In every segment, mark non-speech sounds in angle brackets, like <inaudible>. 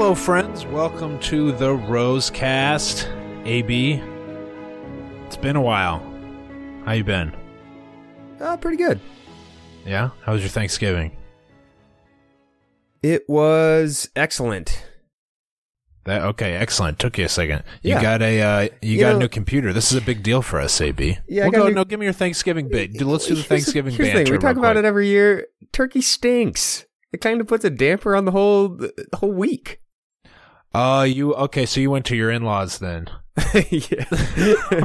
Hello, friends. Welcome to the Rosecast. AB, it's been a while. How you been? Uh, pretty good. Yeah. How was your Thanksgiving? It was excellent. That okay, excellent. Took you a second. You Yeah. got a uh, you, You got know- a new computer. This is a big deal for us, AB. Yeah, we'll go. new- No, give me your Thanksgiving bit. Let's do <laughs> the Thanksgiving here's the. We talk about quick. it every year. Turkey stinks. It kind of puts a damper on the whole the whole week. Uh, you okay? So you went to your in-laws then? <laughs> yeah.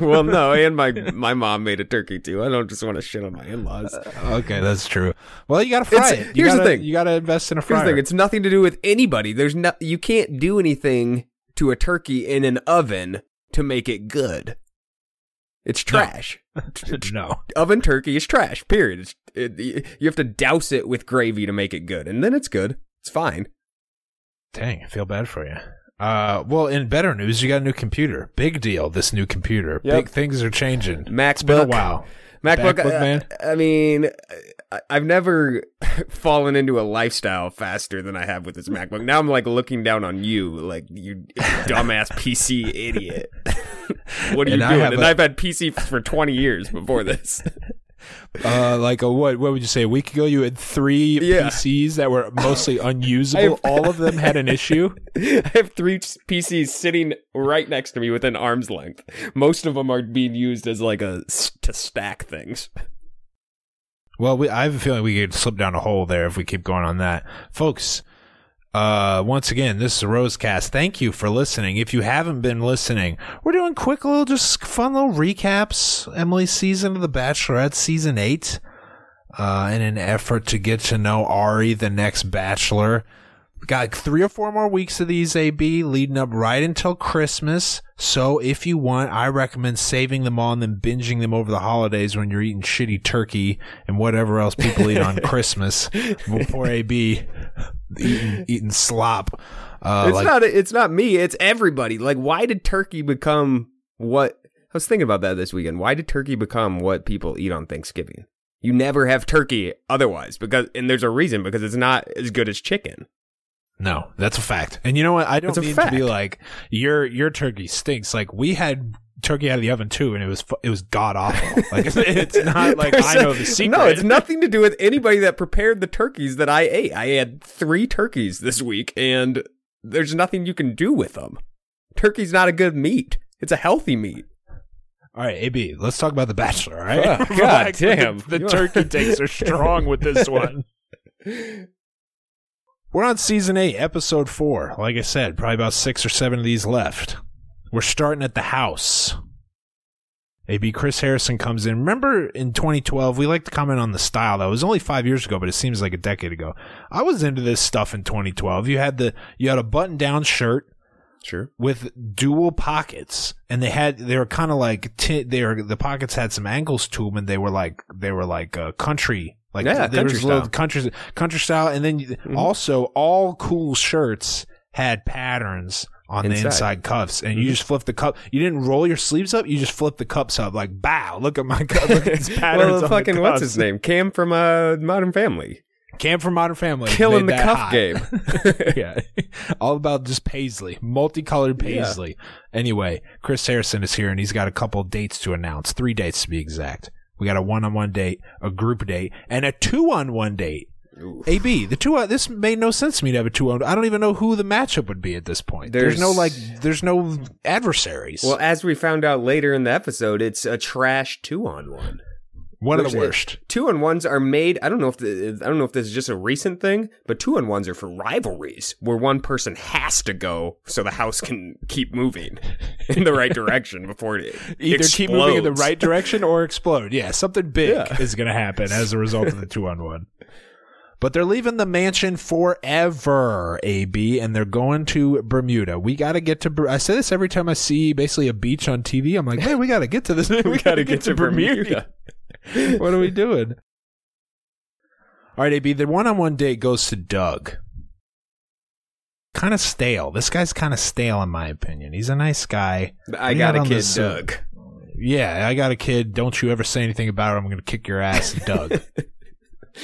well, no, and my my mom made a turkey too. I don't just want to shit on my in-laws. Okay, that's true. Well, you gotta fry It's- it. You here's the gotta- thing. You gotta invest in a Here's fryer. the thing. It's nothing to do with anybody. There's no you can't do anything to a turkey in an oven to make it good. It's trash. <laughs> no. Oven turkey is trash. Period. It's, it, you have to douse it with gravy to make it good, and then it's good. It's fine. Dang, I feel bad for you. Uh, well, in better news, you got a new computer. Big deal. This new computer. Yep. Big things are changing. MacBook. It's been a while. MacBook, MacBook, uh, man? I mean, I, I've never <laughs> fallen into a lifestyle faster than I have with this MacBook. Now I'm like looking down on you, like you <laughs> dumbass PC idiot. <laughs> what are And you I doing? And I've had PC for 20 years before this. Uh, like a what? What would you say? A week ago, you had three Yeah. PCs that were <laughs> mostly unusable. Have- <laughs> All of them had an issue. <laughs> I have three PCs sitting right next to me within arm's length. Most of them are being used as like a to stack things. Well, we, I have a feeling we could slip down a hole there if we keep going on that, folks. Uh, once again, this is Rosecast. Thank you for listening. If you haven't been listening, we're doing quick little, just fun little recaps. Emily's season of The Bachelorette, season eight, uh, in an effort to get to know Ari, the next Bachelor. Got three or four more weeks of these AB leading up right until Christmas. So if you want, I recommend saving them all and then binging them over the holidays when you're eating shitty turkey and whatever else people eat on <laughs> Christmas. Poor AB eating, <laughs> eating slop. Uh, it's like, not it's not me it's everybody like why did turkey become what i was thinking about that this weekend why did turkey become what people eat on thanksgiving you never have turkey otherwise because and there's a reason because it's not as good as chicken No, that's a fact. And you know what? I don't mean to be like your your turkey stinks. Like we had turkey out of the oven too, and it was it was god awful. <laughs> Like it's, it's not like I know the secret. no it's nothing to do with anybody that prepared the turkeys that i ate i had three turkeys this week and there's nothing you can do with them turkey's not a good meat it's a healthy meat All right, AB, let's talk about the Bachelor. All right, <laughs> Oh, God Like, damn. the, the turkey takes are strong with this <laughs> one. We're on season eight, episode four. Like I said, probably about six or seven of these left. We're starting at the house. AB Chris Harrison comes in. Remember in 2012, we like to comment on the style. That was only five years ago, but it seems like a decade ago. I was into this stuff in 2012. You had the you had a button down shirt sure with dual pockets, and they had they were kind of like ti- they were the pockets had some angles to them, and they were like they were like uh, country. Like Yeah, there country was little style. country country style, and then Mhm. also all cool shirts had patterns on Inside. the inside cuffs, and you just flip the cup. You didn't roll your sleeves up. You just flip the cups up like, "Bow! Look at my cup. Look at <laughs> these patterns well, on the fucking what's his name? Cam from uh, Modern Family, Cam from Modern Family, killing the cuff hot. game. <laughs> yeah, all about just paisley, multicolored Yeah. paisley. Anyway, Chris Harrison is here, and he's got a couple dates to announce. Three dates to be exact. We got a one-on-one date, a group date, and a two-on-one date. AB, the two. Uh, this made no sense to me to have a two on. I don't even know who the matchup would be at this point. There's, There's- no like. There's no adversaries. Well, as we found out later in the episode, it's a trash two on one. one of the worst. Two on ones are made. I don't know if the, I don't know if this is just a recent thing, but two on ones are for rivalries where one person has to go so the house can keep moving <laughs> in the right direction before it Either keep moving in the right direction or explode. Yeah, something big Yeah. is going to happen as a result of the two on one. <laughs> But they're leaving the mansion forever, AB, and they're going to Bermuda. We got to get to. I say this every time I see basically a beach on TV. I'm like, man, we got to get to this. <laughs> we got to get, get to to Bermuda. <laughs> what are we doing? All right, AB. The one-on-one date goes to Doug. Kind of stale. This guy's kind of stale, in my opinion. He's a nice guy. I got a kid, this, uh, Doug. Yeah, I got a kid. Don't you ever say anything about it. I'm going to kick your ass, Doug. <laughs>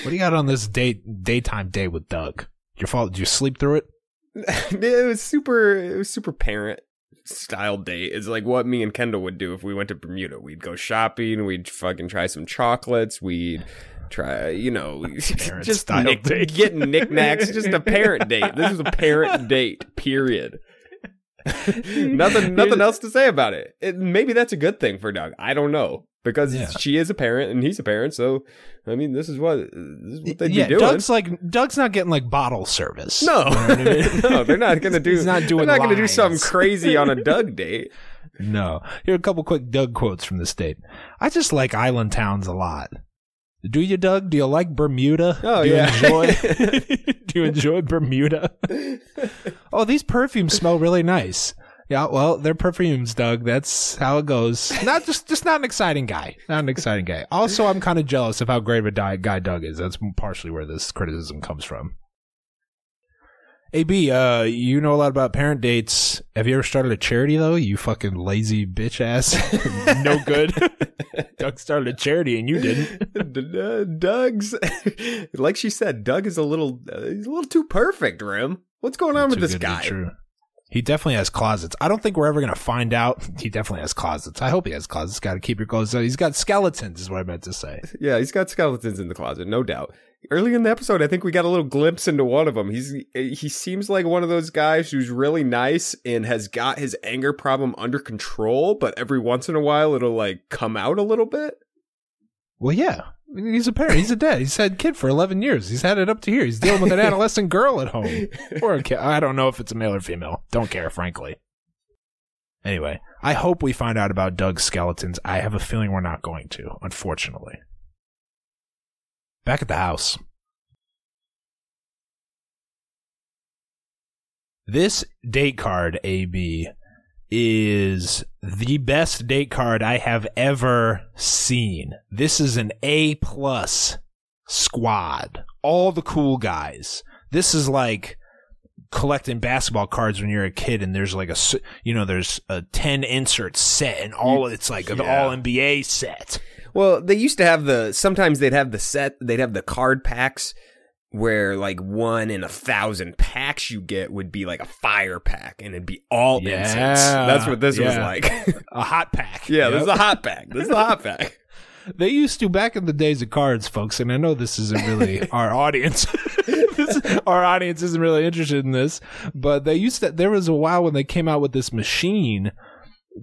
what do you got on this day daytime day with Doug? Your fault? Did you sleep through it? <laughs> it was super. It was super parent style date. It's like what me and Kendall would do if we went to Bermuda. We'd go shopping. We'd fucking try some chocolates. We'd try, you know, <laughs> just nick, knickknacks. just a parent date. This is a parent <laughs> date. Period. nothing, nothing else to say about it. it. Maybe that's a good thing for Doug. I don't know because Yeah. she is a parent and he's a parent. So, I mean, this is what this is what they'd yeah, be doing. Doug's like Doug's not getting like bottle service. No, You know I mean? <laughs> no, they're not gonna do. He's not doing They're not gonna do something crazy on a Doug <laughs> date. No. Here are a couple quick Doug quotes from this date. I just like island towns a lot. Do you, Doug? Do you like Bermuda? Oh, Do you yeah. Enjoy, <laughs> do you enjoy Bermuda? oh, these perfumes smell really nice. Yeah, well, they're perfumes, Doug. That's how it goes. Not just, just not an exciting guy. Not an exciting guy. Also, I'm kind of jealous of how great of a guy Doug is. That's partially where this criticism comes from. AB, uh, you know a lot about parent dates. Have you ever started a charity though? You fucking lazy bitch ass. <laughs> no good. <laughs> Doug started a charity and you didn't. <laughs> Uh, Doug's, like she said, Doug is a little, uh, he's a little too perfect. Rim, what's going on with this guy? He definitely has closets. I don't think we're ever gonna find out. <laughs> He definitely has closets. I hope he has closets. Got to keep your clothes. He's got skeletons, is what I meant to say. <laughs> Yeah, he's got skeletons in the closet, no doubt. Early in the episode, I think we got a little glimpse into one of them. He's eh, he seems like one of those guys who's really nice and has got his anger problem under control, but every once in a while it'll like come out a little bit. Well, yeah. He's a parent. He's a dad. He's had a kid for 11 years. He's had it up to here. He's dealing with an <laughs> adolescent girl at home. <laughs> Or a kid. I don't know if it's a male or female. Don't care, frankly. Anyway, I hope we find out about Doug's skeletons. I have a feeling we're not going to, unfortunately. Back at the house. This date card, AB, is the best date card I have ever seen. This is an A plus squad. All the cool guys. This is like collecting basketball cards when you're a kid and there's like a you know there's a 10 insert set and all it's like an all NBA set. Well, they used to have the sometimes they'd have the set they'd have the card packs where like one in a thousand packs you get would be like a fire pack and it'd be all Yeah, incense. That's what this was like. <laughs> A hot pack. yeah, Yep. this is a hot pack. This is a hot pack. <laughs> They used to back in the days of cards, folks, and I know this isn't really <laughs> our audience. This- our audience isn't really interested in this, but they used to. There was a while when they came out with this machine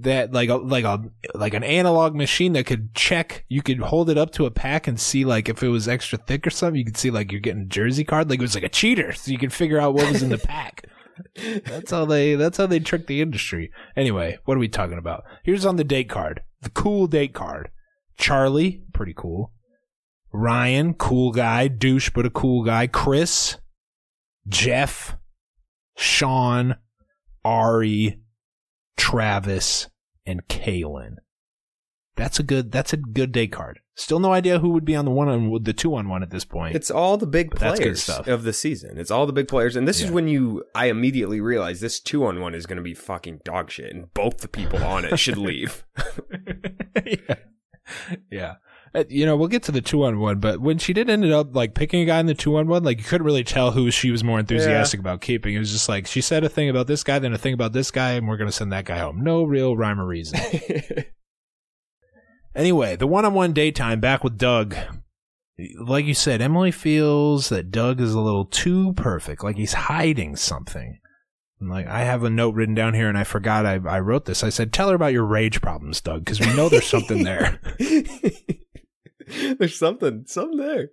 that, like a like a like an analog machine that could check. You could hold it up to a pack and see like if it was extra thick or something. You could see like you're getting a jersey card, like it was like a cheater, so you could figure out what was in the pack. <laughs> That's how they. That's how they trick the industry. Anyway, what are we talking about? Here's on the date card, the cool date card. Charlie, pretty cool. Ryan, cool guy, douche but a cool guy. Chris, Jeff, Sean, Ari, Travis, and Kalon. That's a good. That's a good day card. Still no idea who would be on the one on the two on one at this point. It's all the big But that's good players of the season. It's all the big players, and this is when you I immediately realized this two on one is going to be fucking dog shit, and both the people on it should <laughs> leave. <laughs> yeah. yeah. Uh, You know, we'll get to the two on one, but when she did ended up like picking a guy in the two on one, like you couldn't really tell who she was more enthusiastic about keeping. It was just like she said a thing about this guy, then a thing about this guy, and we're gonna send that guy home. No real rhyme or reason. <laughs> Anyway, the one on one daytime back with Doug. Like you said, Emily feels that Doug is a little too perfect, like he's hiding something. And like I have a note written down here, and I forgot I, I wrote this. I said, "Tell her about your rage problems, Doug, because we know there's something there." <laughs> <laughs> There's something, something there.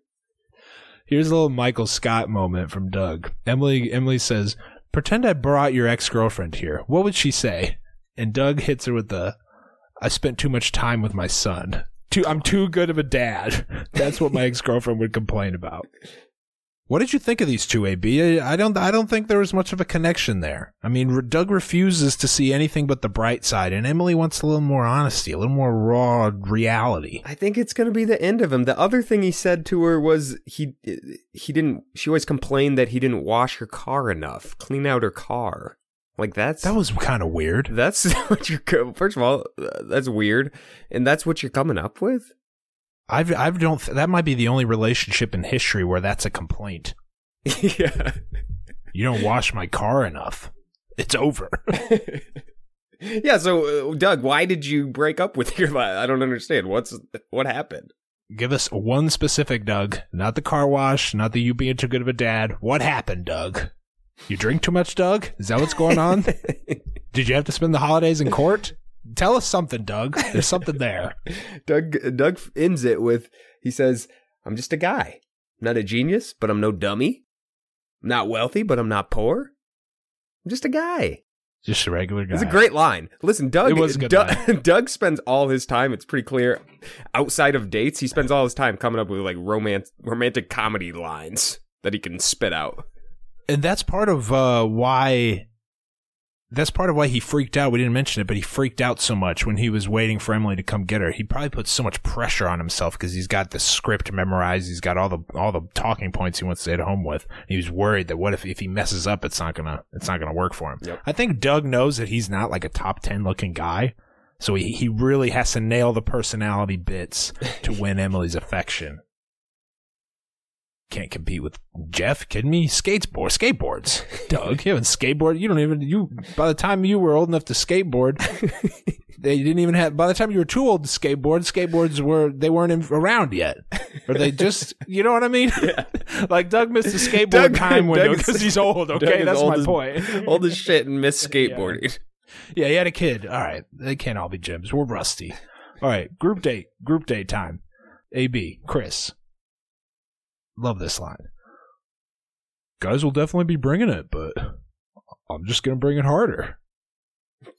Here's a little Michael Scott moment from Doug. Emily Emily says, "Pretend I brought your ex girlfriend here. What would she say?" And Doug hits her with the, "I spent too much time with my son. Too, I'm too good of a dad." <laughs> That's what my <laughs> ex girlfriend would complain about. What did you think of these two, AB? I don't I don't think there was much of a connection there. I mean, Doug refuses to see anything but the bright side, and Emily wants a little more honesty, a little more raw reality. I think it's going to be the end of him. The other thing he said to her was he he didn't. She always complained that he didn't wash her car enough, clean out her car. Like that's That was kind of weird. that's <laughs> what you're. First of all, uh, that's weird, and that's what you're coming up with. I've I don't th- that might be the only relationship in history where that's a complaint. <laughs> yeah. You don't wash my car enough. It's over. <laughs> yeah. So, uh, Doug, why did you break up with <laughs> your? I don't understand. What's what happened? Give us one specific, Doug. Not the car wash, not the you being too good of a dad. What happened, Doug? You drink too much, Doug? Is that what's going on? Did you have to spend the holidays in court? Tell us something, Doug. There's something there. <laughs> Doug Doug ends it with he says, "I'm just a guy. I'm not a genius, but I'm no dummy. I'm not wealthy, but I'm not poor. I'm just a guy." Just a regular guy. It's a great line. Listen, Doug. It was good Doug, <laughs> Doug spends all his time. It's pretty clear. Outside of dates, he spends all his time coming up with like romance, romantic comedy lines that he can spit out. and that's part of uh, why that's part of why he freaked out. We didn't mention it, but he freaked out so much when he was waiting for Emily to come get her. He probably put so much pressure on himself because he's got the script memorized. He's got all the all the talking points he wants to hit home with. He was worried that what if if he messes up, it's not gonna it's not gonna work for him. Yep. I think Doug knows that he's not like a top ten looking guy. So he, he really has to nail the personality bits to <laughs> win Emily's affection. Can't compete with Jeff. Kidding me? Skateboard, skateboards. <laughs> Doug, you haven't skateboard. You don't even you. By the time you were old enough to skateboard, <laughs> they didn't even have. By the time you were too old to skateboard, skateboards were they weren't in, around yet, or they just <laughs> you know what I mean? like Doug missed the skateboard Doug- time window because he's old. Okay, that's old my as- point. Old as shit and miss skateboarding. Yeah, he had a kid. All right. They can't all be Jims. We're rusty. All right. Group date. Group date time. AB. Chris. Love this line. Guys will definitely be bringing it, but I'm just going to bring it harder.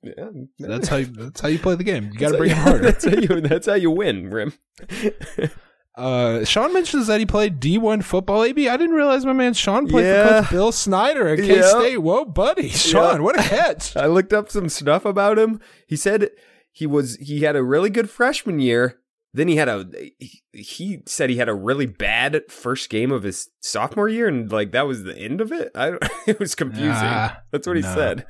Yeah, That's how you, <laughs> that's how you play the game. You got to bring it harder. That's how you. That's how you win, Rim. <laughs> Uh, Sean mentions that he played D1 football. AB, I didn't realize my man Sean played Yeah. for Coach Bill Snyder at. K State. Whoa, buddy. Sean, Yeah. what a catch. <laughs> I looked up some stuff about him. He said he was he had a really good freshman year. Then he had a he, said he had a really bad first game of his sophomore year, and like that was the end of it. I don't, <laughs> it was confusing. That's what he no. said.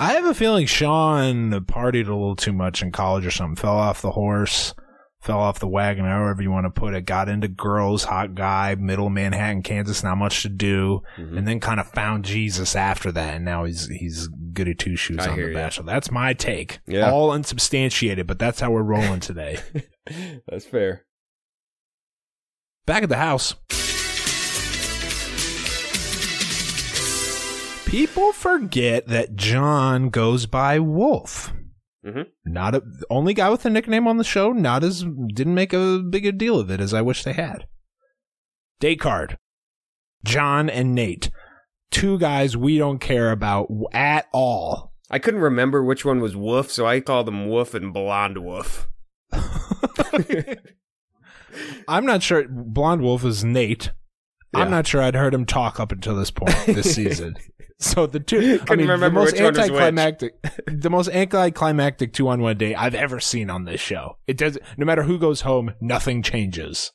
I have a feeling Sean partied a little too much in college or something. Fell off the horse, fell off the wagon, however you want to put it. Got into girls, hot guy, middle Manhattan, Kansas, not much to do, Mm-hmm. and then kind of found Jesus after that. And now he's he's goody two shoes on the. Bachelor. That's my take. Yeah. All unsubstantiated, but that's how we're rolling today. <laughs> <laughs> That's fair. Back at the house. People forget that John goes by Wolf. Mhm. Not a only guy with a nickname on the show. Not as didn't make a big a deal of it as I wish they had. Card. John and Nate, two guys we don't care about at all. I couldn't remember which one was Wolf, so I called him Wolf and Blonde Wolf. <laughs> I'm not sure. Blonde Wolf is Nate. Yeah. I'm not sure I'd heard him talk up until this point this <laughs> season. So the two, I Couldn't mean, the most which one was which. anticlimactic, <laughs> the most anticlimactic two on one date I've ever seen on this show. It does, no matter who goes home, nothing changes.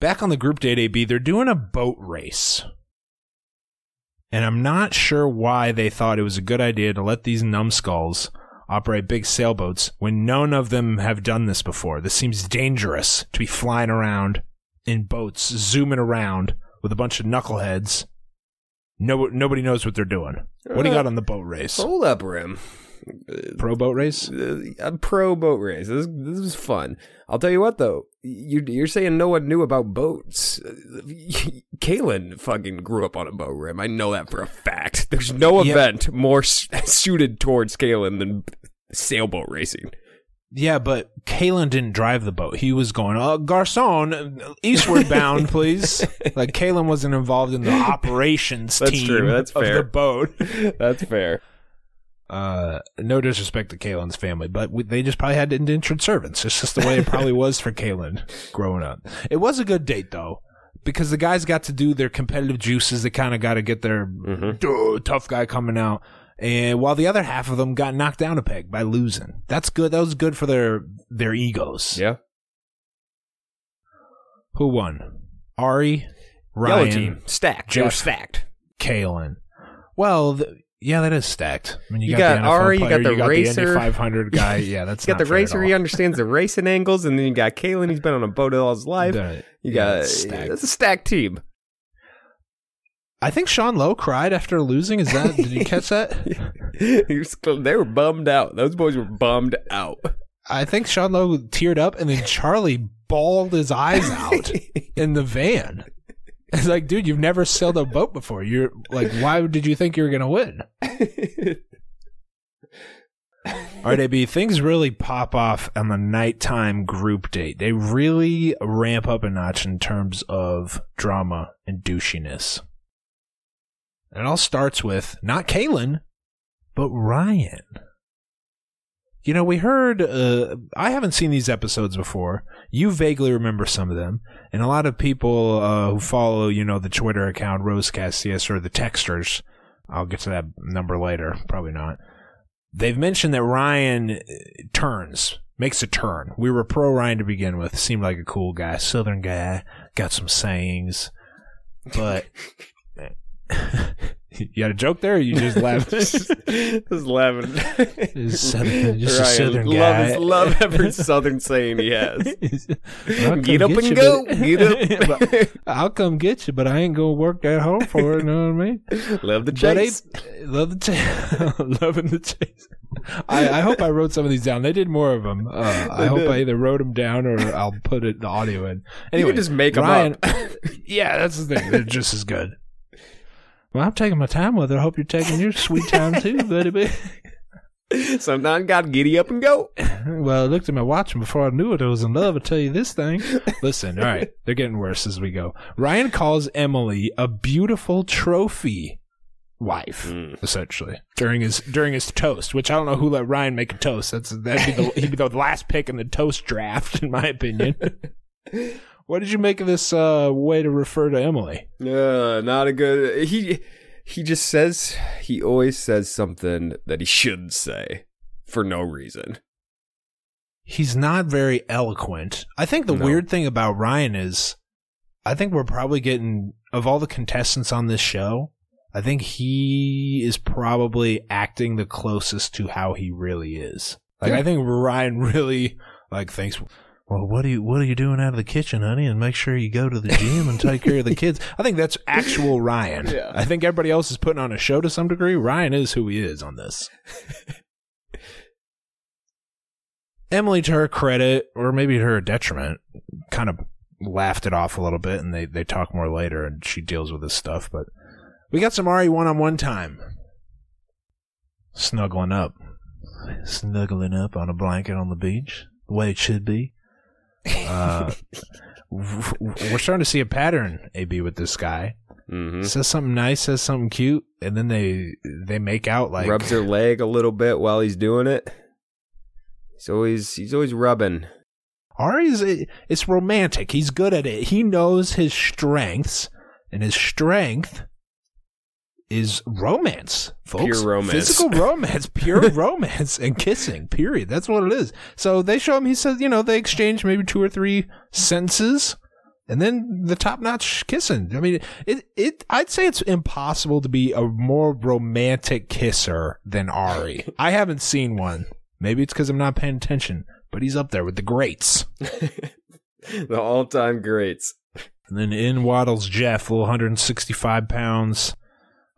Back on the group date, AB, they're doing a boat race. And I'm not sure why they thought it was a good idea to let these numbskulls operate big sailboats when none of them have done this before. This seems dangerous to be flying around in boats, zooming around with a bunch of knuckleheads. No, nobody knows what they're doing. What do you got on the boat race? Hold up, Rim. Pro boat race? Uh, a pro boat race. This this was fun. I'll tell you what though. You you're saying no one knew about boats. <laughs> Kalon fucking grew up on a boat rim. I know that for a fact. There's no Yeah. event more suited towards Kalon than sailboat racing. Yeah, but Kalon didn't drive the boat. He was going, uh, Garcon, eastward bound, please. <laughs> like, Kalon wasn't involved in the operations That's team true. That's of fair. the boat. <laughs> That's fair. Uh, no disrespect to Kalon's family, but we, they just probably had indentured servants. It's just the way it probably was for Kalon growing up. It was a good date, though, because the guys got to do their competitive juices. They kind of got to get their "Duh, tough guy coming out. And while the other half of them got knocked down a peg by losing, that's good. That was good for their their egos. Yeah. Who won? Ari, Yellow Ryan, team stacked. Jeff. They're stacked. Kalon. Well, th- yeah, that is stacked. I mean, you, You got, got Ari, you got the you racer. Indy 500 <laughs> guy. Yeah, that's You got the racer. He understands the racing angles, and then you got Kalon. He's been on a boat all his life. The- You yeah, got it's a stacked team. I think Sean Lowe cried after losing. Is that? Did you <laughs> catch that? <laughs> He was- they were bummed out. Those boys were bummed out. I think Sean Lowe teared up, and then Charlie bawled his eyes out in the van. It's like, dude, you've never sailed a boat before. You're like, why did you think you were gonna win? <laughs> All right, AB, things really pop off on the nighttime group date. They really ramp up a notch in terms of drama and douchiness. And it all starts with not Kalon, but Ryan. You know, we heard, uh, I haven't seen these episodes before. You vaguely remember some of them. And a lot of people uh, who follow, you know, the Twitter account, RoseCastCS, or the Texters, I'll get to that number later, probably not. They've mentioned that Ryan uh, turns, makes a turn. We were pro Ryan to begin with. Seemed like a cool guy, Southern guy, got some sayings. But <laughs> <laughs> <laughs> you got a joke there? Or you just laughed. just, <laughs> just laughing. Just Southern- just a Ryan, Southern love, guy. love every <laughs> southern saying he has. I'll Get up and you, go. but- Get up. But I'll come get you, but I ain't gonna work that hard for it. You know what I mean? love the But chase. I love the chase. Loving the chase. I, I hope I wrote some of these down. They did more of them. Uh, I hope I either wrote them down or I'll put it the audio in. Anyway, can just make 'em Ryan, up. yeah, that's the thing. They're just as good. Well, I'm taking my time with it. I hope you're taking your sweet time too, <laughs> buddy. Sometimes got to giddy up and go. <laughs> Well, I looked at my watch and before I knew it, I was in love. I tell you this thing. Listen, all right, they're getting worse as we go. Ryan calls Emily a beautiful trophy wife, hmm. essentially during his during his toast. Which I don't know who let Ryan make a toast. That's that'd be the he'd be the last pick in the toast draft, in my opinion. <laughs> what did you make of this uh, way to refer to Emily? Uh, not a good. He he just says he always says something that he shouldn't say for no reason. he's not very eloquent. I think the No. weird thing about Ryan is I think we're probably getting of all the contestants on this show, I think he is probably acting the closest to how he really is. Like I think Ryan <laughs> really like thinks well, what are you what are you doing out of the kitchen, honey? And make sure you go to the gym and take care of the kids. I think that's actual Ryan. Yeah. I think everybody else is putting on a show to some degree. Ryan is who he is on this. <laughs> Emily, to her credit, or maybe to her detriment, kind of laughed it off a little bit, and they, they talk more later, and she deals with this stuff. But we got some Ari one on one time. Snuggling up. Snuggling up on a blanket on the beach, the way it should be. Uh, <laughs> we're starting to see a pattern, AB, with this guy. Mm-hmm. Says something nice, says something cute, and then they they make out like Rubs her leg a little bit while he's doing it. He's always he's always rubbing. Ari's it's romantic. He's good at it. He knows his strengths, and his strength is romance, folks. Pure romance. Physical <laughs> romance, pure romance, and kissing, period. That's what it is. So they show him, he says, you know, they exchange maybe two or three sentences. And then the top notch kissing. I mean, it, it, I'd say it's impossible to be a more romantic kisser than Ari. I haven't seen one. Maybe it's because I'm not paying attention, but he's up there with the greats. <laughs> the all time greats. And then in waddles Jeff, a little 165 pounds,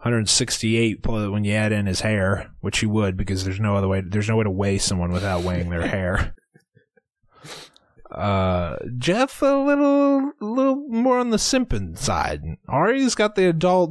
168 pl- when you add in his hair, which you would because there's no other way. There's no way to weigh someone without weighing their hair. <laughs> Uh, Jeff a little, a little more on the simping side. Ari's got the adult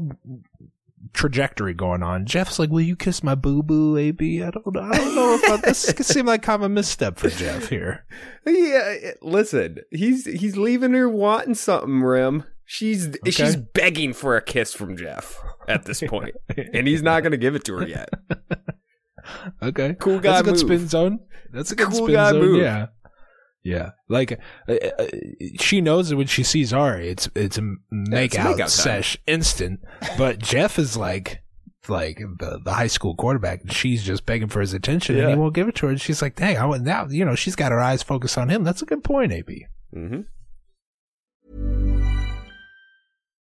trajectory going on. Jeff's like, "Will you kiss my boo boo, AB?" I don't, I don't know if I, this seemed like kind of a misstep for Jeff here. <laughs> Yeah, listen, he's he's leaving her wanting something, Rim. She's Okay. she's begging for a kiss from Jeff at this <laughs> point, and he's not going to give it to her yet. <laughs> Okay, Cool guy That's a good move. spin zone. That's a good Cool spin guy zone. move. Yeah, yeah. Like uh, uh, she knows it when she sees Ari. It's it's a make out sesh instant. But Jeff is like like the, the high school quarterback. and She's just begging for his attention, and he won't give it to her. And she's like, "Dang, I want now." You know, she's got her eyes focused on him. That's a good point, AB. Mm-hmm.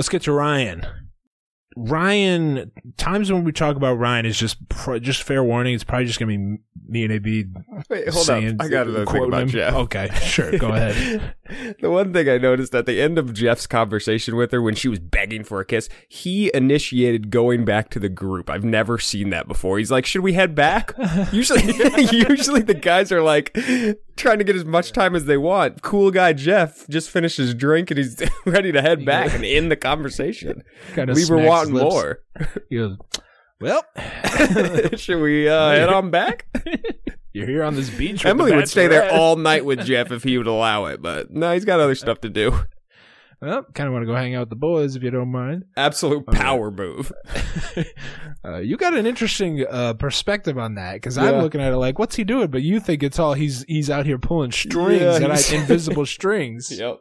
Let's get to Ryan. Ryan, times when we talk about Ryan is just just fair warning. It's probably just gonna be me and AB. Wait, hold saying, up. I got another thing about him. Jeff. Okay, sure, go ahead. <laughs> the one thing I noticed at the end of Jeff's conversation with her when she was begging for a kiss, he initiated going back to the group. I've never seen that before. He's like, "Should we head back?" <laughs> usually, <laughs> usually the guys are like trying to get as much time as they want. Cool guy Jeff just finished his drink and he's <laughs> ready to head back and end the conversation. Kinda we were wanting more. He goes, well, Should we uh, head on back? You're here on this beach. Emily would stay there all night with <laughs> Jeff if he would allow it, but no, he's got other stuff to do. Well, kind of want to go hang out with the boys if you don't mind. Absolute power move. <laughs> Uh, you got an interesting uh, perspective on that because Yeah. I'm looking at it like, what's he doing? But you think it's all he's he's out here pulling strings Yeah, and I, invisible <laughs> strings. Yep.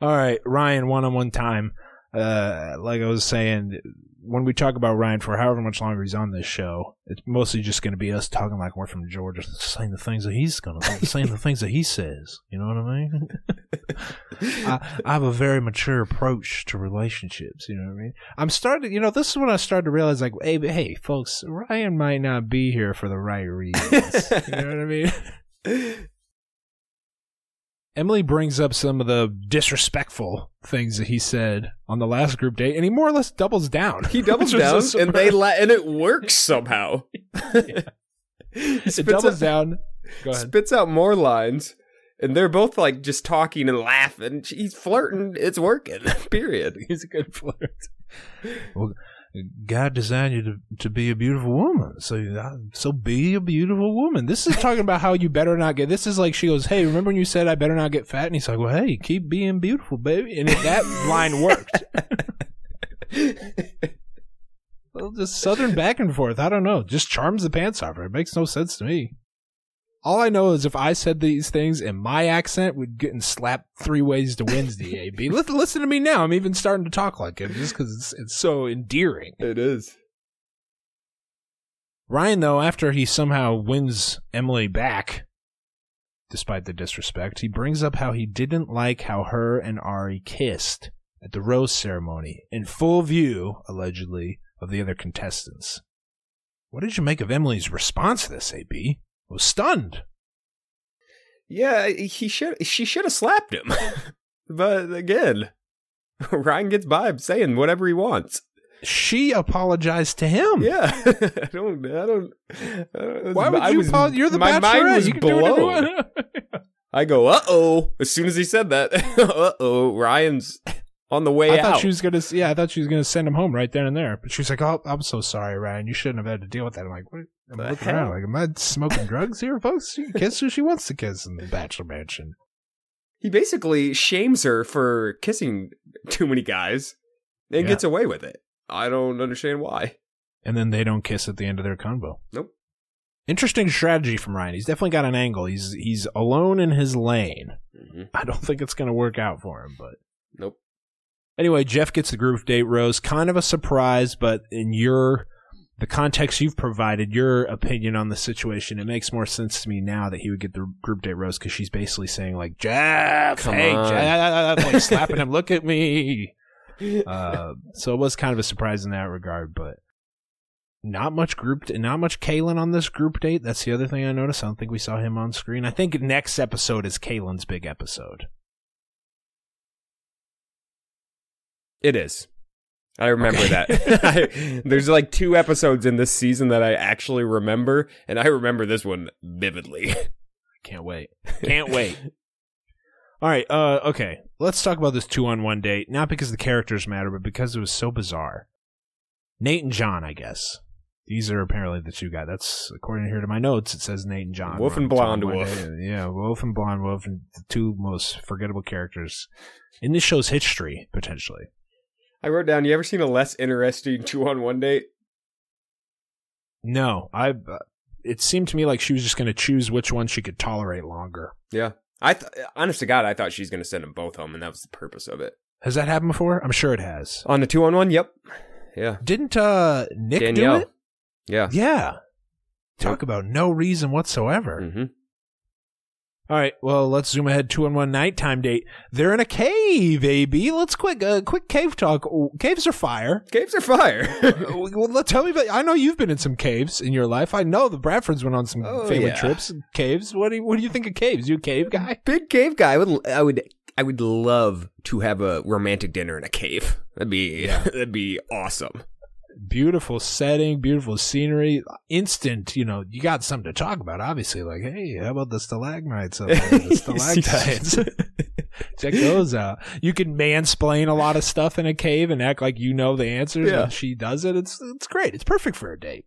All right, Ryan, one on one time. Uh, like I was saying, when we talk about Ryan for however much longer he's on this show, it's mostly just going to be us talking like we're from Georgia, saying the things that he's going to saying the things that he says. You know what I mean? <laughs> I, I have a very mature approach to relationships. You know what I mean? I'm starting. You know, this is when I started to realize, like, hey, but hey, folks, Ryan might not be here for the right reasons. you know what I mean? <laughs> Emily brings up some of the disrespectful things that he said on the last group date, and he more or less doubles down. He <laughs> doubles Which was a down, and they la- and it works somehow. <laughs> <laughs> it doubles out, down. Go ahead. spits out more lines, and they're both like just talking and laughing. He's flirting. It's working. Period. He's a good flirt. Well, God designed you to, to be a beautiful woman, so so be a beautiful woman. This is talking about how you better not get. This is like she goes, "Hey, remember when you said I better not get fat?" And he's like, "Well, hey, keep being beautiful, baby." And that <laughs> line worked. <laughs> Well, just southern back and forth. I don't know. Just charms the pants off her. It makes no sense to me. All I know is if I said these things in my accent, we'd get slapped three ways to Wednesday. AB, listen, <laughs> listen to me now. I'm even starting to talk like it just because it's it's so endearing. It is. Ryan, though, after he somehow wins Emily back, despite the disrespect. He brings up how he didn't like how her and Ari kissed at the rose ceremony in full view, allegedly, of the other contestants. What did you make of Emily's response to this, AB? Was stunned. Yeah, he should. She should have slapped him. <laughs> but again, <laughs> Ryan gets by saying whatever he wants. She apologized to him. Yeah, <laughs> I don't. I don't. I Why would I you? was- apo- you're the my bachelorette. mind was you can do whatever you blown. I go, uh oh. As soon as he said that, uh oh, Ryan's on the way I out. thought she was gonna. Yeah, I thought she was gonna send him home right then and there. But she's like, "Oh, I'm so sorry, Ryan. You shouldn't have had to deal with that." I'm like, "What?" I'm The looking hell? around like, "Am I smoking drugs here, folks? She can kiss who she wants to kiss in the bachelor mansion." he basically shames her for kissing too many guys and Yeah. gets away with it. I don't understand why. And then they don't kiss at the end of their convo. Nope. Interesting strategy from Ryan. He's definitely got an angle. He's he's alone in his lane. Mhm. I don't think it's gonna work out for him, but Nope. Anyway, Jeff gets the group date rose. Kind of a surprise, but in your the context you've provided, your opinion on the situation, it makes more sense to me now that he would get the group date rose because she's basically saying like, "Jeff, Come hey, on." Jeff," <laughs> like slapping him. Look at me. <laughs> Uh, so it was kind of a surprise in that regard, but not much group, not much Kalon on this group date. That's the other thing I noticed. I don't think we saw him on screen. I think next episode is Kalon's big episode. It is. I remember that. <laughs> I, there's like two episodes in this season that I actually remember, and I remember this one vividly. I <laughs> can't wait. Can't wait. <laughs> All right. Uh. Okay. Let's talk about this two-on-one date. Not because the characters matter, but because it was so bizarre. Nate and John, I guess. These are apparently the two guys. That's according here to my notes. It says Nate and John. Wolf and Blonde Wolf. date. Yeah, Wolf and Blonde Wolf, and the two most forgettable characters in this show's history, potentially. I wrote down. You ever seen a less interesting <laughs> two-on-one date? No, I. Uh, it seemed to me like she was just going to choose which one she could tolerate longer. Yeah. I th- honest to God, I thought she was going to send them both home, and that was the purpose of it. Has that happened before? I'm sure it has. On the two-on-one, yep. Yeah. Didn't uh Nick Danielle. do it? Yeah. Yeah. Talk about no reason whatsoever. Mm-hmm. All right, well, let's zoom ahead two on one nighttime date. They're in a cave, AB. Let's quick uh, quick cave talk. Oh, Caves are fire. Caves are fire. <laughs> well, let- tell me about. I know you've been in some caves in your life. I know the Bradfords went on some Oh, family yeah. trips. Caves. What do you What do you think of caves? You a cave guy? <laughs> Big cave guy. I would. I would. I would love to have a romantic dinner in a cave. That'd be. Yeah. <laughs> That'd be awesome. Beautiful setting, beautiful scenery. Instant, you know, you got something to talk about. Obviously, like, hey, how about the stalagmites? Up there, the <laughs> stalactites. <laughs> Check those out. You can mansplain a lot of stuff in a cave and act like you know the answers Yeah. when she does it. It's it's great. It's perfect for a date.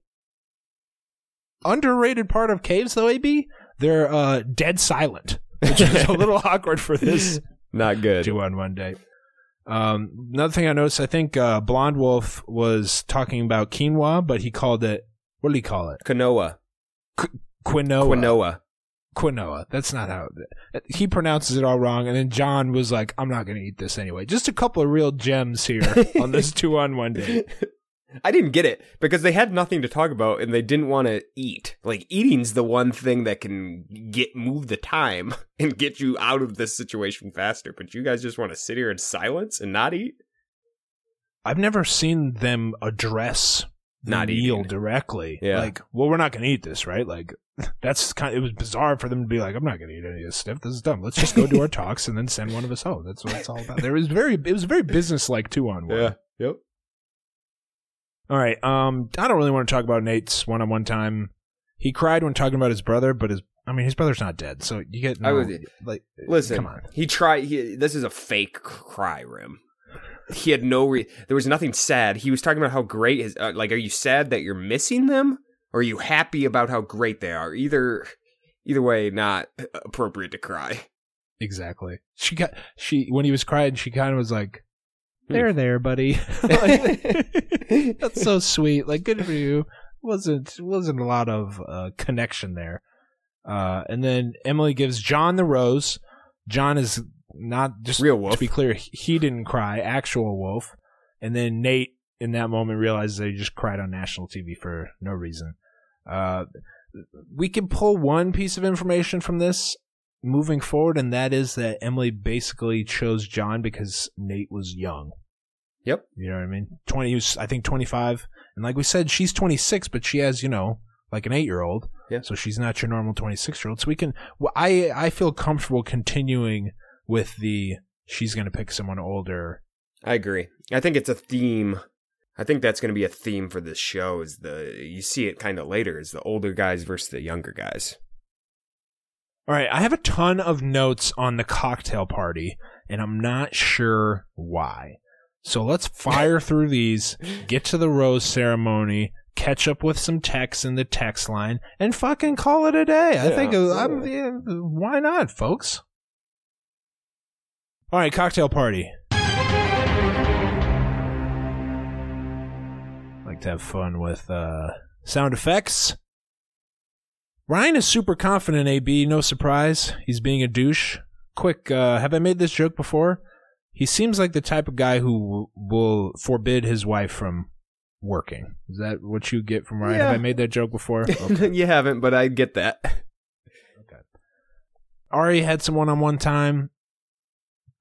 Underrated part of caves though, AB, they're uh, dead silent, which is a <laughs> little awkward for this Not good. two on one date. Um, another thing I noticed, I think uh, Blonde Wolf was talking about quinoa, but he called it what did he call it? Quinoa. Quinoa. Quinoa. Quinoa. That's not how he pronounces it all wrong. And then John was like, "I'm not going to eat this anyway." Just a couple of real gems here <laughs> on this two on one date. I didn't get it because they had nothing to talk about and they didn't want to eat. Like eating's the one thing that can get move the time <laughs> and get you out of this situation faster. But you guys just want to sit here in silence and not eat. I've never seen them address the Not meal eating. directly. Yeah. Like, well, we're not going to eat this, right? Like, <laughs> that's kind. Of, it was bizarre for them to be like, "I'm not going to eat any of this stuff. This is dumb. Let's just go do our <laughs> talks and then send one of us home." That's what it's all about. There was very, it was very business like two on one. Yeah. Yep. All right. Um, I don't really want to talk about Nate's one on one time. He cried when talking about his brother, but his, I mean, his brother's not dead, so you get. I was- like, Listen, come on. he tried. He, this is a fake cry rim. He had no. Re- there was nothing sad. He was talking about how great his. Uh, like, are you sad that you're missing them, or are you happy about how great they are? Either, either way, not appropriate to cry. Exactly. She got she when he was crying, she kind of was like. "There, there, buddy." Like, <laughs> that's so sweet. Like, good for you. wasn't wasn't a lot of uh, connection there. Uh, and then Emily gives John the rose. John is not just Real wolf. To be clear, he didn't cry. Actual wolf. And then Nate, in that moment, realizes that he just cried on national TV for no reason. Uh, we can pull one piece of information from this. Moving forward, and that is that Emily basically chose John because Nate was young. Yep. You know what I mean? Twenty, he was, I think, twenty five, and like we said, she's twenty six, but she has, you know, like an eight year old. Yeah. So she's not your normal twenty six year old. So we can, well, I, I feel comfortable continuing with the she's going to pick someone older. I agree. I think it's a theme. I think that's going to be a theme for this show. Is the you see it kind of later is the older guys versus the younger guys. All right, I have a ton of notes on the cocktail party, and I'm not sure why. So let's <laughs> fire through these, get to the rose ceremony, catch up with some texts in the text line, and fucking call it a day. I Yeah, think I'm, yeah. yeah, why not, folks? All right, cocktail party. Like to have fun with uh, sound effects. Ryan is super confident, AB. No surprise. He's being a douche. Quick, uh, have I made this joke before? He seems like the type of guy who will forbid his wife from working. Is that what you get from Ryan? Yeah. Have I made that joke before? <laughs> Okay. you haven't, but I get that. Arie had some one-on-one time.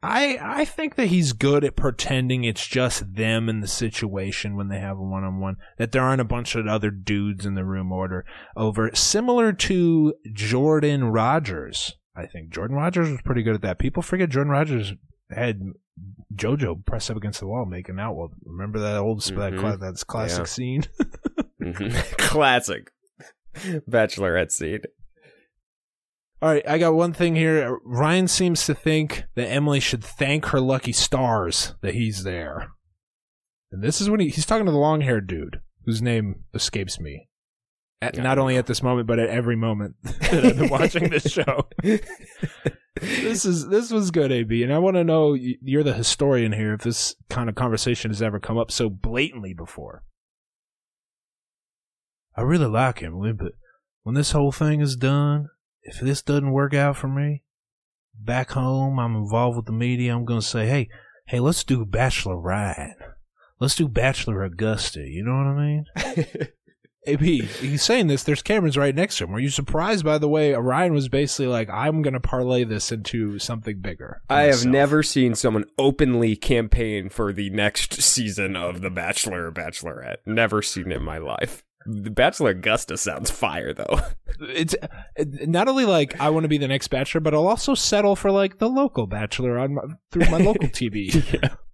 I I think that he's good at pretending it's just them in the situation when they have a one-on-one. That there aren't a bunch of other dudes in the room order over. Similar to Jordan Rodgers. I think Jordan Rodgers was pretty good at that. People forget Jordan Rodgers had JoJo pressed up against the wall making out. Well, remember that old that Mhm. cla- that's classic Yeah. scene. <laughs> Mhm. <laughs> Classic bachelorette scene. All right, I got one thing here. Ryan seems to think that Emily should thank her lucky stars that he's there. And this is when he, he's talking to the long haired dude whose name escapes me. At, Yeah, not only at this moment, but at every moment <laughs> <laughs> that I've been watching this show. <laughs> This is this was good, AB, and I want to know you're the historian here. If this kind of conversation has ever come up so blatantly before, I really like Emily, but when this whole thing is done, if this doesn't work out for me, back home, I'm involved with the media. I'm gonna say, hey, hey, let's do Bachelor Ryan. Let's do Bachelor Augusta. You know what I mean? <laughs> AB, he's saying this. There's cameras right next to him. Were you surprised by the way Orion was basically like, "I'm going to parlay this into something bigger"? I have never seen someone openly campaign for the next season of The Bachelor or Bachelorette. Never seen it in my life. The Bachelor Augusta sounds fire though. <laughs> It's not only like I want to be the next Bachelor, but I'll also settle for like the local Bachelor on my, through my local TV. <laughs>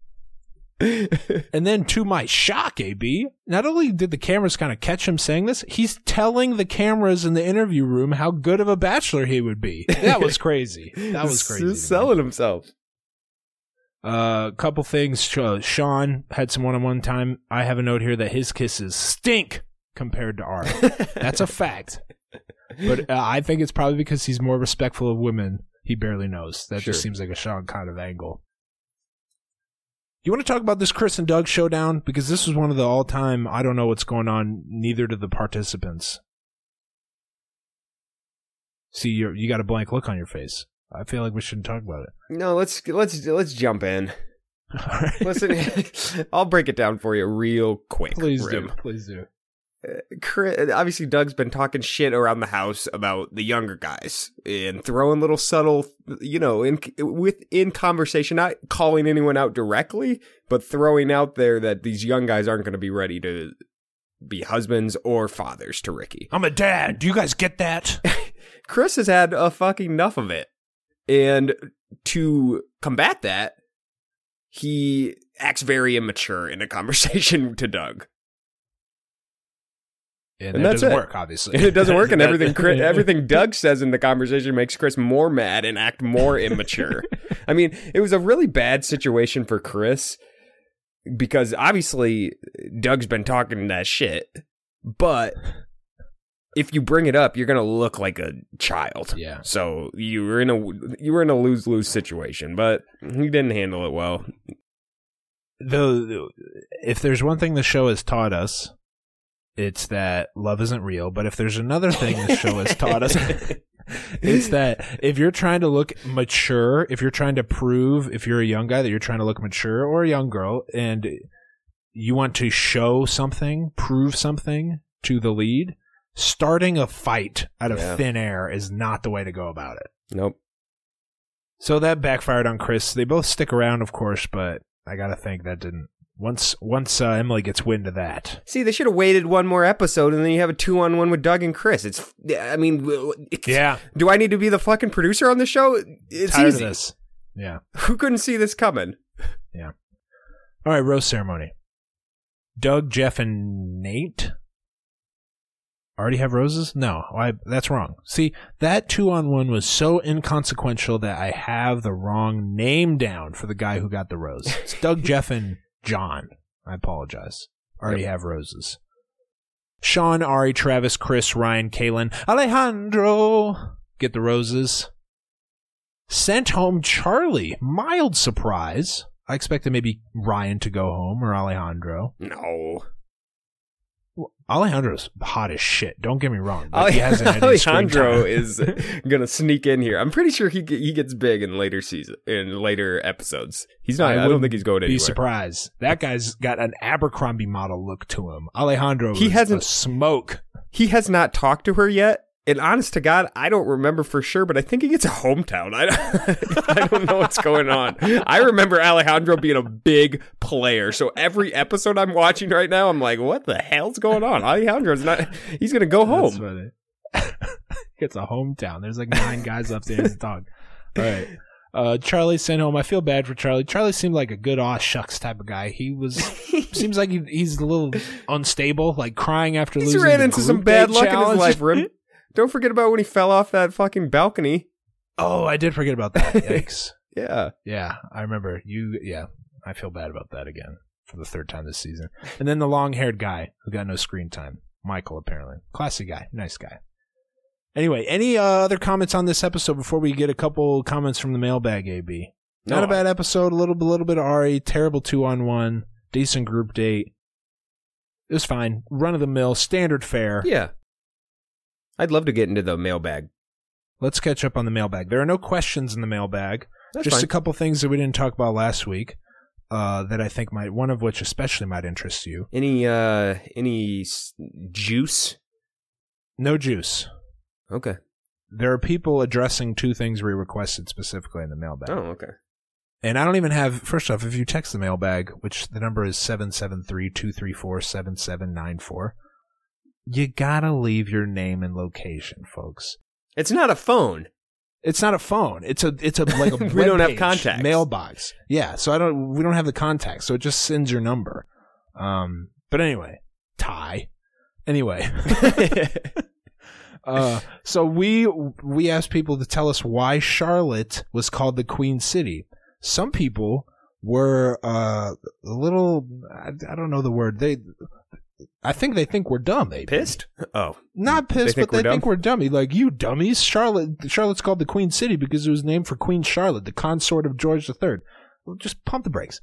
<laughs> And then, to my shock, AB, not only did the cameras kind of catch him saying this, he's telling the cameras in the interview room how good of a bachelor he would be. That was crazy. That was crazy. me. Selling himself. A uh, couple things. Uh, Sean had some one-on-one time. I have a note here that his kisses stink compared to ours. <laughs> That's a fact. But uh, I think it's probably because he's more respectful of women. He barely knows. That Sure. just seems like a Sean kind of angle. You want to talk about this Chris and Doug showdown because this was one of the all-time. I don't know what's going on. Neither do the participants. See, you you got a blank look on your face. I feel like we shouldn't talk about it. No, let's let's let's jump in. <laughs> All right. Listen, <laughs> I'll break it down for you real quick. please Rim. do. Please do. Chris, obviously Doug's been talking shit around the house about the younger guys and throwing little subtle, you know, in within conversation, not calling anyone out directly, but throwing out there that these young guys aren't going to be ready to be husbands or fathers to Ricky. I'm a dad. Do you guys get that? <laughs> Chris has had a fucking enough of it, and to combat that, he acts very immature in a conversation <laughs> to Doug. And, And that that's doesn't it. work, obviously. And it doesn't work, and <laughs> everything Chris, <laughs> everything Doug says in the conversation makes Chris more mad and act more immature. <laughs> I mean, it was a really bad situation for Chris because obviously Doug's been talking that shit, but if you bring it up, you're gonna look like a child. Yeah. So you were in a you were in a lose lose situation, but he didn't handle it well. Though, if there's one thing the show has taught us, it's that love isn't real. But if there's another thing the show has taught us, <laughs> it's that if you're trying to look mature, if you're trying to prove, if you're a young guy that you're trying to look mature, or a young girl, and you want to show something, prove something to the lead, starting a fight out of Yeah. thin air is not the way to go about it. Nope. So that backfired on Chris. They both stick around, of course, but I gotta think that didn't. Once once uh, Emily gets wind of that, See, they should have waited one more episode, and then you have a two-on-one with Doug and Chris. It's, I mean, it's, Yeah. Do I need to be the fucking producer on the show? It's tired easy. of this. Yeah. <laughs> Who couldn't see this coming? Yeah. All right, rose ceremony. Doug, Jef, and Nate already have roses? No, I, that's wrong. See, that two on one was so inconsequential that I have the wrong name down for the guy who got the rose. It's Doug, <laughs> Jeff, and John. I apologize. Already have roses. Sean, Arie, Travis, Chris, Ryan, Kalon, Alejandro get the roses. Sent home Charlie. Mild surprise. I expected maybe Ryan to go home or Alejandro. No. Alejandro's hot as shit. Don't get me wrong. But he hasn't <laughs> had Alejandro is <laughs> gonna sneak in here. I'm pretty sure he he gets big in later season in later episodes. He's not. I, don't think he's going anywhere. Be anywhere. surprised. That guy's got an Abercrombie model look to him. Alejandro. He hasn't- smoke. He has not talked to her yet. And honest to God, I don't remember for sure, but I think he gets a hometown. I, <laughs> I don't know what's going on. I remember Alejandro being a big player. So every episode I'm watching right now, I'm like, what the hell's going on? Alejandro's not, he's going to go That's home. <laughs> It's a hometown. There's like nine guys up there as a dog. All right. Uh, Charlie sent home. I feel bad for Charlie. Charlie seemed like a good aw shucks type of guy. He was <laughs> seems like he, he's a little unstable, like crying after He's losing. ran the into some bad luck in his life, Rim. Don't forget about when he fell off that fucking balcony. Oh, I did forget about that. <laughs> Yikes. Yeah. yeah, I remember you. Yeah, I feel bad about that again for the third time this season. And then the long-haired guy who got no screen time, Michael. Apparently, classy guy, nice guy. Anyway, any uh, other comments on this episode before we get a couple comments from the mailbag? AB. Not No, a bad episode. A little, a little bit of Arie. Terrible two on one. Decent group date. It was fine. Run of the mill, standard fare. Yeah. I'd love to get into the mailbag. Let's catch up on the mailbag. There are no questions in the mailbag. That's Just fine. a couple things that we didn't talk about last week. Uh, that I think might one of which especially might interest you. Any uh any s- juice? No juice. Okay. There are people addressing two things we requested specifically in the mailbag. Oh, okay. And I don't even have, first off, if you text the mailbag, which the number is 773-234-7794, you gotta leave your name and location, folks. It's not a phone. It's not a phone. It's a, it's a, like a <laughs> We don't have contact. Mailbox. Yeah. So I don't, we don't have the contact, So it just sends your number. Um, but anyway, Ty. Anyway. <laughs> Uh, so we we asked people to tell us why Charlotte was called the Queen City. Some people were uh, a little I, I don't know the word they I think they think we're dumb. They Pissed? Oh. not pissed, think but they we're think we're dummy. Like you dummies. Charlotte Charlotte's called the Queen City because it was named for Queen Charlotte, the consort of George III. Well, just pump the brakes.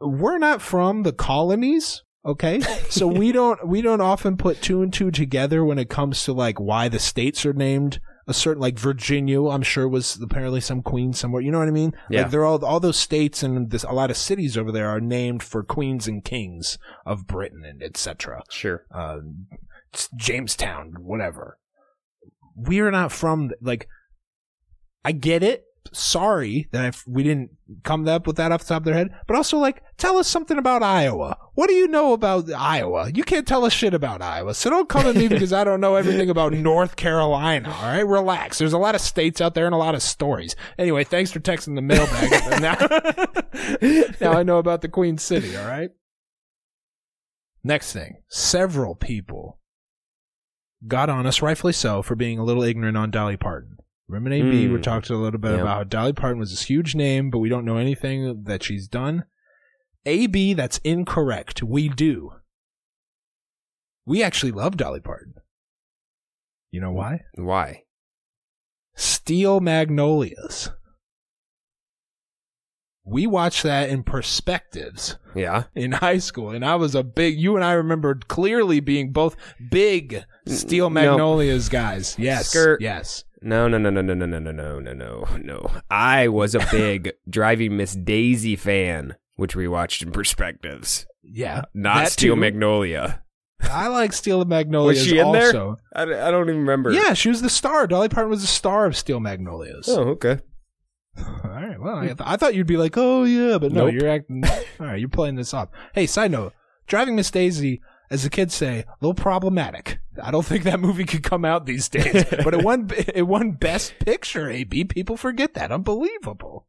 We're not from the colonies, okay? <laughs> so we don't we don't often put two and two together when it comes to like why the states are named a certain like Virginia, I'm sure was apparently some queen somewhere. You know what I mean? Yeah. Like they're all all those states and this, a lot of cities over there are named for queens and kings of Britain and etc Sure. uh, Jamestown, whatever. We're not from like. I get it. Sorry that if we didn't come up with that off the top of their head, but also like tell us something about Iowa. What do you know about Iowa? You can't tell us shit about Iowa, so don't come at me <laughs> because I don't know everything about North Carolina. All right, relax. There's a lot of states out there and a lot of stories. Anyway, thanks for texting the mailbag. <laughs> <laughs> now, now I know about the Queen City. All right. Next thing, several people got on us, rightfully so, for being a little ignorant on Dolly Parton. Remember in AB, we Mm. talked a little bit Yep. about how Dolly Parton was this huge name, but we don't know anything that she's done. AB, that's incorrect. We do. We actually love Dolly Parton. You know why? Why? Steel Magnolias. We watched that in perspectives Yeah. in high school, and I was a big. You and I remember clearly being both big Steel No. Magnolias guys. Yes, Skirt. yes. No, no, no, no, no, no, no, no, no, no, no, no. I was a big Driving Miss Daisy fan, which we watched in Perspectives. Yeah, Not Steel too. Magnolia. I like Steel Magnolias. Was she in there? I, I don't even remember. Yeah, she was the star. Dolly Parton was the star of Steel Magnolias. Oh, okay. All right. Well, I, th- I thought you'd be like, oh yeah, but no, Nope. you're acting. All right, you're playing this off. Hey, side note: driving Miss Daisy, as the kids say, a little problematic. I don't think that movie could come out these days, <laughs> but it won. It won Best Picture. AB people forget that. Unbelievable.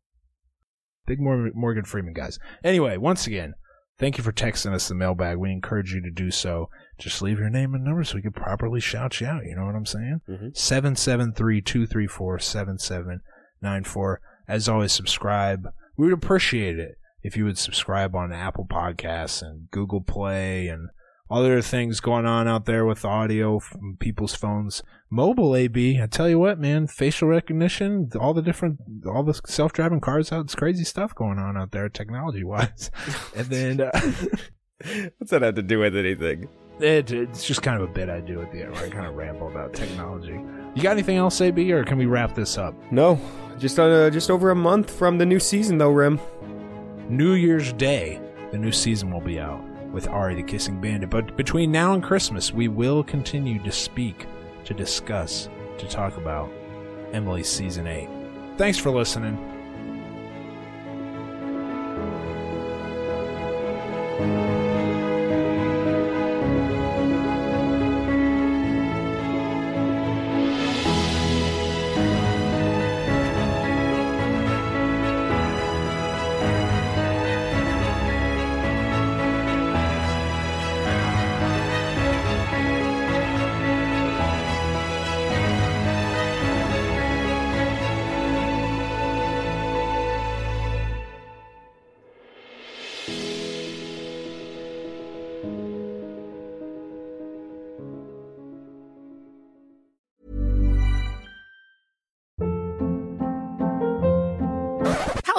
Big Morgan Freeman guys. Anyway, once again, thank you for texting us the mailbag. We encourage you to do so. Just leave your name and number so we can properly shout you out. You know what I'm saying? Mm-hmm. Seven seven three two three four seven seven nine four. As always, subscribe. We would appreciate it if you would subscribe on Apple Podcasts and Google Play and other things going on out there with audio from people's phones. Mobile AB, I tell you what, man, facial recognition, all the different, all the self-driving cars out, it's crazy stuff going on out there, technology-wise. <laughs> and then uh, <laughs> What's that have to do with anything? it, it's just kind of a bit I do at the end where I kind of ramble about technology. You got anything else, AB, or can we wrap this up? No, just uh, just over a month from the new season though, Rim. New Year's Day, the new season will be out with Arie the Kissing Bandit. But between now and Christmas, we will continue to speak, to discuss, to talk about Emily's season 8. Thanks for listening.